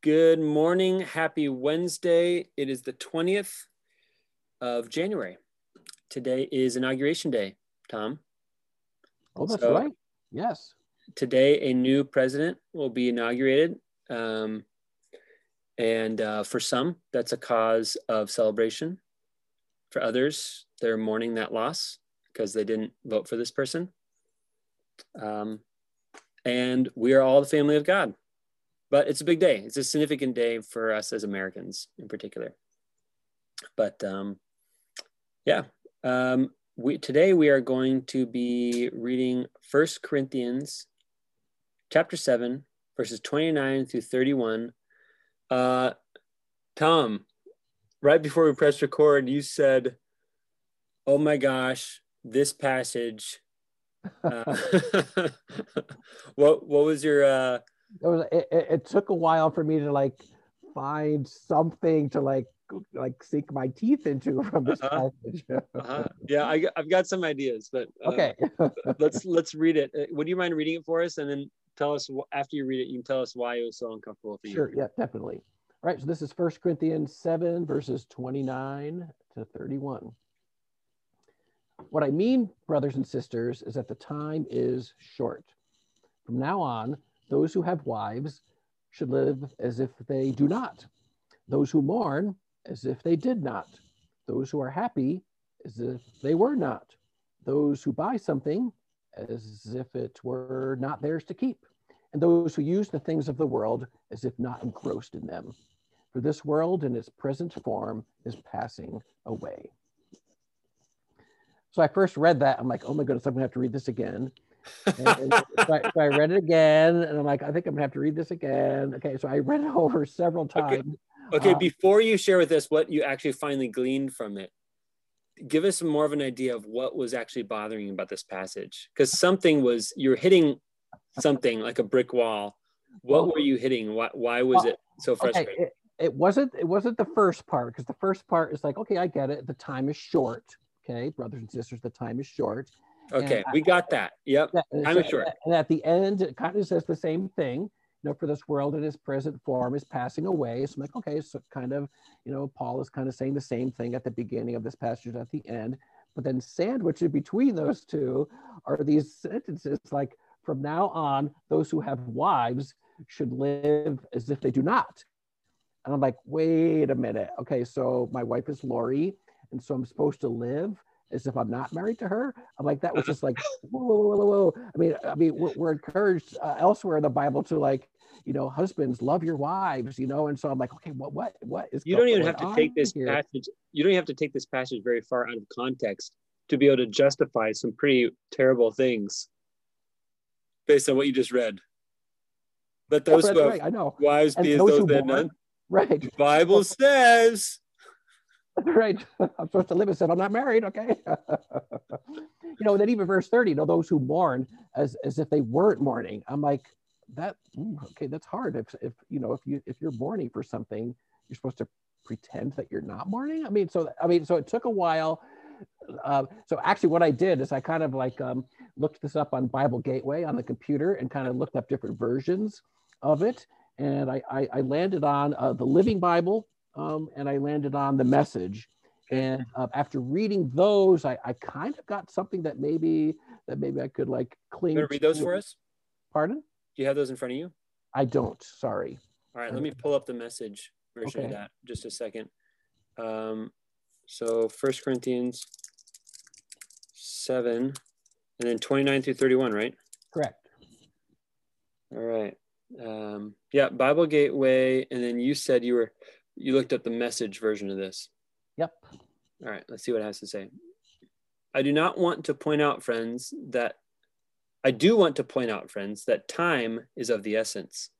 Good morning. Happy Wednesday. It is the 20th of January. Today is Inauguration Day, Tom. Oh, that's so right. Yes. Today, a new president will be inaugurated. Um, and uh, for some, that's a cause of celebration. For others, they're mourning that loss because they didn't vote for this person. Um, and we are all the family of God but it's a big day. It's a significant day for us as Americans in particular. But um, yeah, um, we today we are going to be reading First Corinthians chapter 7, verses 29 through 31. Uh, Tom, right before we press record, you said, Oh my gosh, this passage. Uh, what what was your uh it was it, it took a while for me to like find something to like like sink my teeth into from this uh-huh. passage. uh-huh. Yeah, I, have got some ideas, but uh, okay, let's let's read it. Uh, would you mind reading it for us, and then tell us after you read it, you can tell us why it was so uncomfortable for you. Sure, yeah, definitely. All right, so this is First Corinthians seven verses twenty nine to thirty one. What I mean, brothers and sisters, is that the time is short. From now on, those who have wives should live as if they do not. Those who mourn as if they did not. Those who are happy as if they were not. Those who buy something as if it were not theirs to keep. And those who use the things of the world as if not engrossed in them. For this world in its present form is passing away. So I first read that. I'm like, oh my goodness, I'm to have to read this again and, and so, I, so, I, read it again, and I'm like, I think I'm gonna have to read this again. Okay, so I read it over several times. Okay, okay um, before you share with us what you actually finally gleaned from it, give us more of an idea of what was actually bothering you about this passage, because something was you're hitting something like a brick wall. What well, were you hitting? Why, why was well, it so frustrating? Okay, it, it wasn't it wasn't the first part because the first part is like okay i get it the time is short okay brothers and sisters the time is short Okay, and we got that. Yep, I'm sure. And at the end, it kind of says the same thing. You know, for this world in its present form is passing away. So I'm like, okay, so kind of, you know, Paul is kind of saying the same thing at the beginning of this passage at the end. But then sandwiched in between those two are these sentences like, from now on, those who have wives should live as if they do not. And I'm like, wait a minute. Okay, so my wife is Lori, and so I'm supposed to live as if I'm not married to her. I'm like, that was just like, whoa, whoa, whoa, whoa. I mean, I mean, we're, we're encouraged uh, elsewhere in the Bible to like, you know, husbands love your wives, you know, and so I'm like, okay, what, what, what is? You don't even have to take this here? passage. You don't even have to take this passage very far out of context to be able to justify some pretty terrible things based on what you just read. But those oh, who have right, I know. wives and be as those, those that none. Right. The Bible says right. I'm supposed to live as if I'm not married. Okay. you know, then even verse 30, you know, those who mourn as, as if they weren't mourning. I'm like, that, okay, that's hard. If, if, you know, if you, if you're mourning for something, you're supposed to pretend that you're not mourning. I mean, so, I mean, so it took a while. Uh, so actually what I did is I kind of like um, looked this up on Bible Gateway on the computer and kind of looked up different versions of it. And I, I, I landed on uh, the Living Bible, um, and I landed on the message. And uh, after reading those, I, I kind of got something that maybe that maybe I could like cling. You read those for us? Pardon? Do you have those in front of you? I don't. Sorry. All right, let me pull up the message version okay. of that. Just a second. Um, so First Corinthians seven, and then twenty nine through thirty one, right? Correct. All right. Um, yeah, Bible Gateway, and then you said you were you looked up the message version of this. Yep. All right, let's see what it has to say. I do not want to point out, friends, that I do want to point out, friends, that time is of the essence.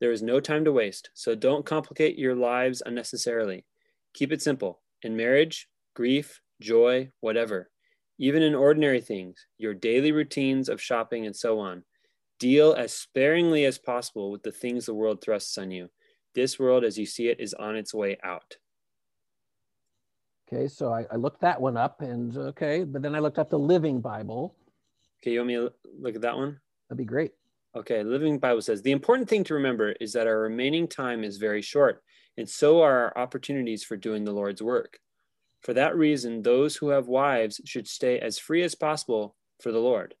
There is no time to waste, so don't complicate your lives unnecessarily. Keep it simple. In marriage, grief, joy, whatever, even in ordinary things, your daily routines of shopping and so on, deal as sparingly as possible with the things the world thrusts on you. This world, as you see it, is on its way out. Okay, so I, I looked that one up and okay, but then I looked up the Living Bible. Okay, you want me to look at that one? That'd be great. Okay, Living Bible says the important thing to remember is that our remaining time is very short, and so are our opportunities for doing the Lord's work. For that reason, those who have wives should stay as free as possible for the Lord.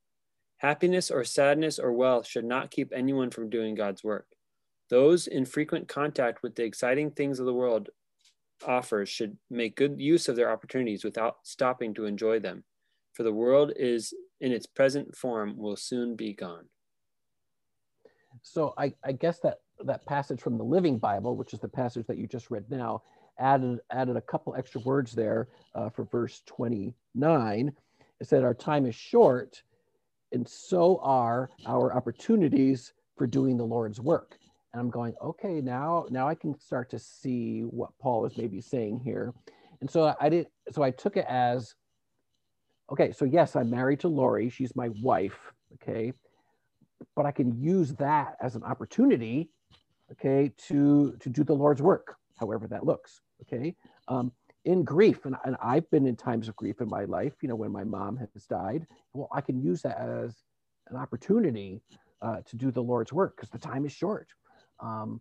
Happiness or sadness or wealth should not keep anyone from doing God's work. Those in frequent contact with the exciting things of the world offers should make good use of their opportunities without stopping to enjoy them, for the world is in its present form will soon be gone. So I, I guess that that passage from the Living Bible, which is the passage that you just read now, added added a couple extra words there uh, for verse 29. It said, "Our time is short, and so are our opportunities for doing the Lord's work." And I'm going, okay, now now I can start to see what Paul is maybe saying here. And so I did. So I took it as, okay, so yes, I'm married to Lori. She's my wife. Okay, but I can use that as an opportunity, okay, to to do the Lord's work, however that looks. Okay, um, in grief, and, and I've been in times of grief in my life. You know, when my mom has died, well, I can use that as an opportunity uh, to do the Lord's work because the time is short. Um,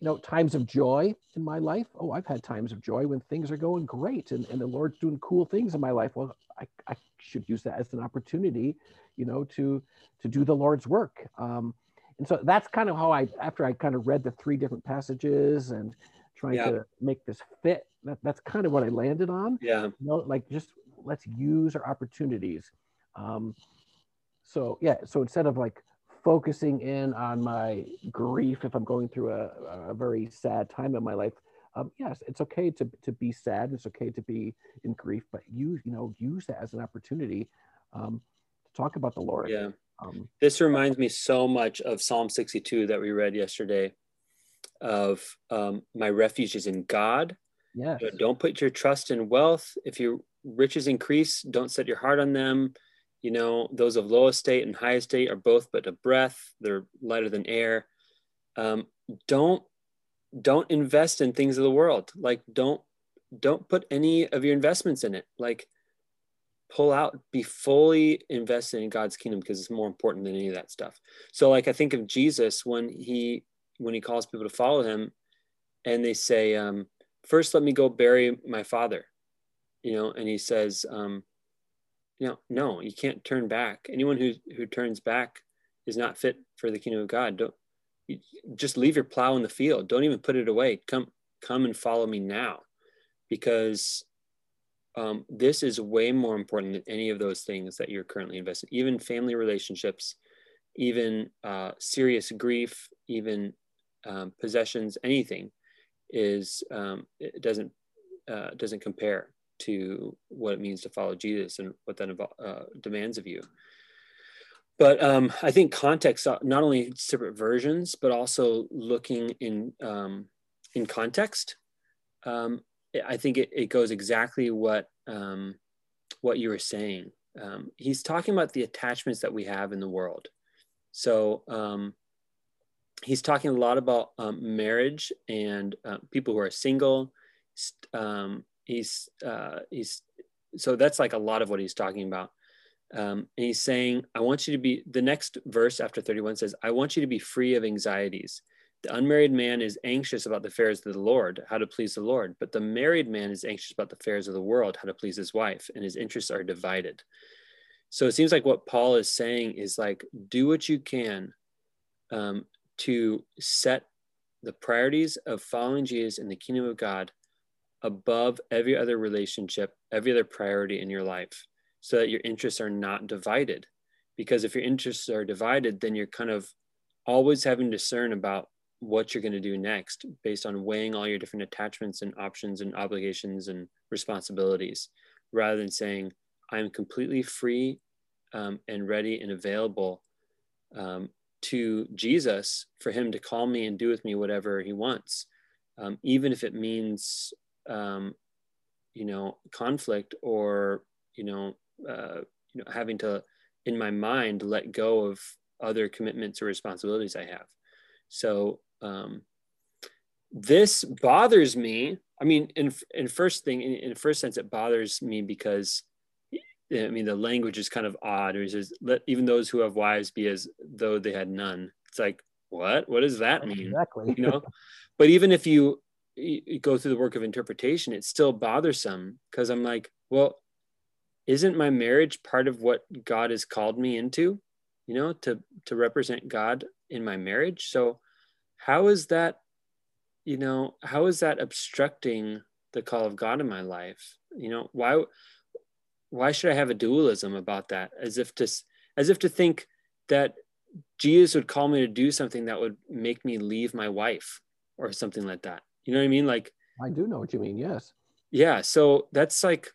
you know, times of joy in my life. Oh, I've had times of joy when things are going great and, and the Lord's doing cool things in my life. Well, I, I should use that as an opportunity, you know, to to do the Lord's work. Um, and so that's kind of how I, after I kind of read the three different passages and trying yeah. to make this fit, that, that's kind of what I landed on. Yeah. You know, like just let's use our opportunities. Um, so yeah, so instead of like focusing in on my grief if I'm going through a, a very sad time in my life. Um, yes, it's okay to, to be sad. It's okay to be in grief, but use, you know, use that as an opportunity um, to talk about the Lord. Yeah. Um, this reminds me so much of Psalm 62 that we read yesterday of um, my refuge is in God. Yes. Don't put your trust in wealth. If your riches increase, don't set your heart on them you know those of low estate and high estate are both but a breath they're lighter than air. Um, don't don't invest in things of the world. Like don't don't put any of your investments in it. Like pull out be fully invested in god's kingdom because it's more important than any of that stuff. So like i think of jesus when he when he calls people to follow him and they say um, first let me go bury my father you know and he says um, you know, no, you can't turn back. Anyone who who turns back is not fit for the kingdom of God. Don't you, just leave your plow in the field. Don't even put it away. Come come and follow me now, because um, this is way more important than any of those things that you're currently investing. Even family relationships, even uh, serious grief, even um, possessions, anything is um, it doesn't uh, doesn't compare to what it means to follow Jesus and what that uh, demands of you. But um, I think context, uh, not only separate versions, but also looking in um, in context. Um, I think it, it goes exactly what um, what you were saying. Um, he's talking about the attachments that we have in the world. So um, he's talking a lot about marriage and uh, people who are single, um, he's uh, he's so that's like a lot of what he's talking about. Um, and he's saying i want you to be the next verse after 31 says i want you to be free of anxieties. The unmarried man is anxious about the affairs of the lord how to please the lord. But the married man is anxious about the affairs of the world how to please his wife and his interests are divided. So it seems like what paul is saying is like do what you can um, to set the priorities of following jesus in the kingdom of god above every other relationship, every other priority in your life, so that your interests are not divided. Because if your interests are divided, then you're kind of always having to discern about what you're going to do next based on weighing all your different attachments and options and obligations and responsibilities, rather than saying, I'm completely free um, and ready and available um, to Jesus for him to call me and do with me whatever he wants, um, even if it means, um, you know, conflict or, you know, uh, you know, having to, in my mind, let go of other commitments or responsibilities I have. So um, this bothers me. I mean, in in first thing, in, in first sense, it bothers me because I mean, the language is kind of odd. It says, let even those who have wives be as though they had none. It's like, what? What does that mean? Exactly. You know, but even if you, you go through the work of interpretation, it's still bothersome because I'm like, well, isn't my marriage part of what God has called me into? You know, to to represent God in my marriage. So, how is that? You know, how is that obstructing the call of God in my life? You know, why? why should I have a dualism about that? As if to as if to think that Jesus would call me to do something that would make me leave my wife or something like that. You know what I mean? Like I do know what you mean. Yes. Yeah. So that's like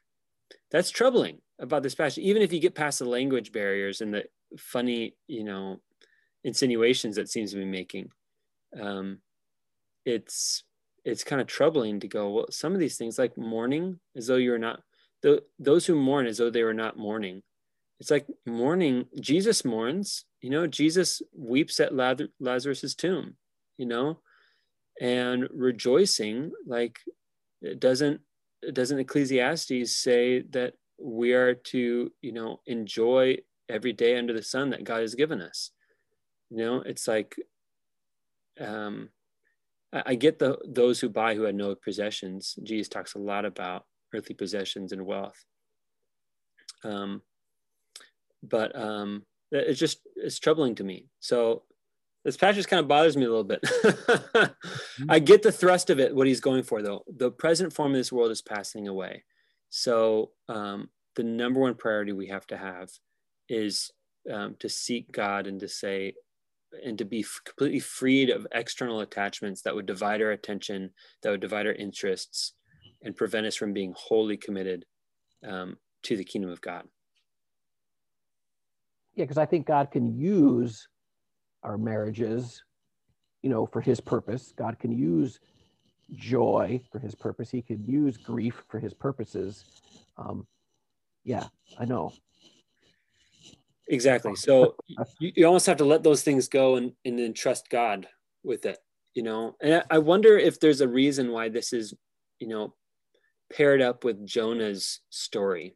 that's troubling about this passage. Even if you get past the language barriers and the funny, you know, insinuations that seems to be making, um, it's it's kind of troubling to go. Well, some of these things like mourning, as though you're not the, those who mourn as though they were not mourning. It's like mourning. Jesus mourns, you know, Jesus weeps at Lazarus's tomb, you know, and rejoicing like doesn't, doesn't Ecclesiastes say that we are to, you know, enjoy every day under the sun that God has given us. You know, it's like, um, I, I get the those who buy who had no possessions. Jesus talks a lot about earthly possessions and wealth. Um, but um, it's just it's troubling to me. So this passage kind of bothers me a little bit. I get the thrust of it, what he's going for, though. The present form of this world is passing away. So um, the number one priority we have to have is um, to seek God and to say, and to be completely freed of external attachments that would divide our attention, that would divide our interests, and prevent us from being wholly committed um, to the kingdom of God. Yeah, because I think God can use our marriages, you know, for his purpose. God can use joy for his purpose. He can use grief for his purposes. Um, yeah, I know. Exactly. So you, you almost have to let those things go and, and then trust God with it, you know. And I wonder if there's a reason why this is, you know, paired up with Jonah's story.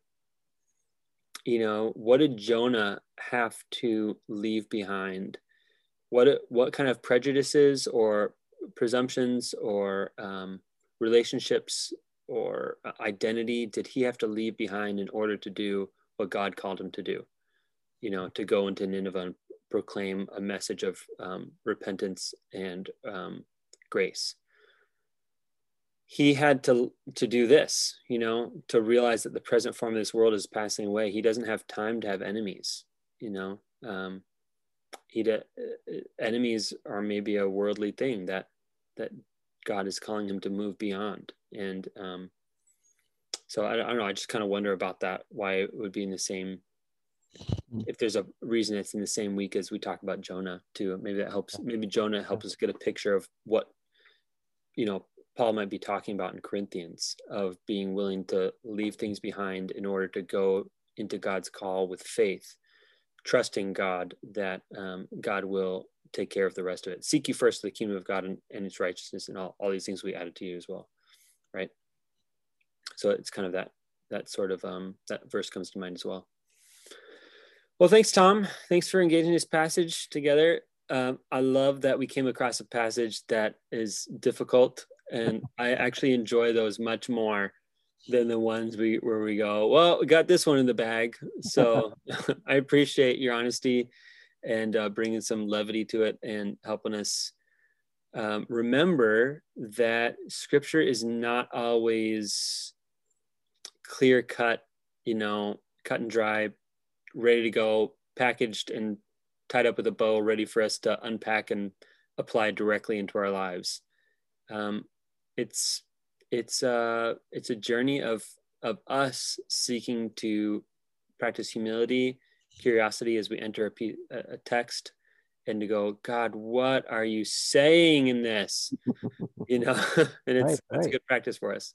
You know, what did Jonah have to leave behind? What what kind of prejudices or presumptions or um, relationships or identity did he have to leave behind in order to do what God called him to do? You know, to go into Nineveh and proclaim a message of um, repentance and um, grace he had to to do this you know to realize that the present form of this world is passing away he doesn't have time to have enemies you know um he de- uh, enemies are maybe a worldly thing that that god is calling him to move beyond. And um so i, I don't know. I just kind of wonder about that why it would be in the same if there's a reason it's in the same week as we talk about jonah too. Maybe that helps maybe jonah helps us get a picture of what you know Paul might be talking about in Corinthians of being willing to leave things behind in order to go into God's call with faith, trusting God that um, God will take care of the rest of it. Seek you first the kingdom of God and, and its righteousness and all, all these things we added to you as well. Right. So it's kind of that, that sort of, um, that verse comes to mind as well. Well, thanks, Tom. Thanks for engaging this passage together. Um, I love that we came across a passage that is difficult and I actually enjoy those much more than the ones we where we go. Well, we got this one in the bag, so I appreciate your honesty and uh, bringing some levity to it and helping us um, remember that Scripture is not always clear cut, you know, cut and dry, ready to go, packaged and tied up with a bow, ready for us to unpack and apply directly into our lives. Um, it's it's uh it's a journey of of us seeking to practice humility curiosity as we enter a, a text and to go, God, what are you saying in this? you know, and it's Right, it's right. good practice for us.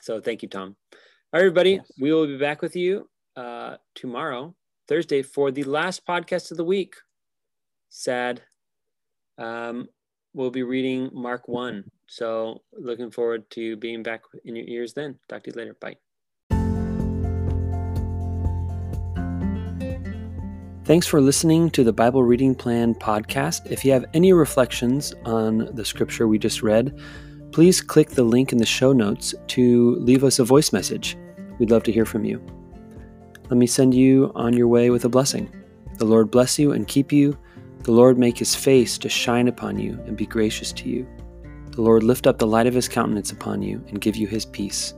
So thank you, Tom. All right, everybody, Yes. we will be back with you uh, tomorrow, Thursday, for the last podcast of the week. Sad. Um, we'll be reading Mark 1. So looking forward to being back in your ears then. Talk to you later. Bye. Thanks for listening to the Bible Reading Plan podcast. If you have any reflections on the scripture we just read, please click the link in the show notes to leave us a voice message. We'd love to hear from you. Let me send you on your way with a blessing. The Lord bless you and keep you. The Lord make his face to shine upon you and be gracious to you. The Lord lift up the light of his countenance upon you and give you his peace.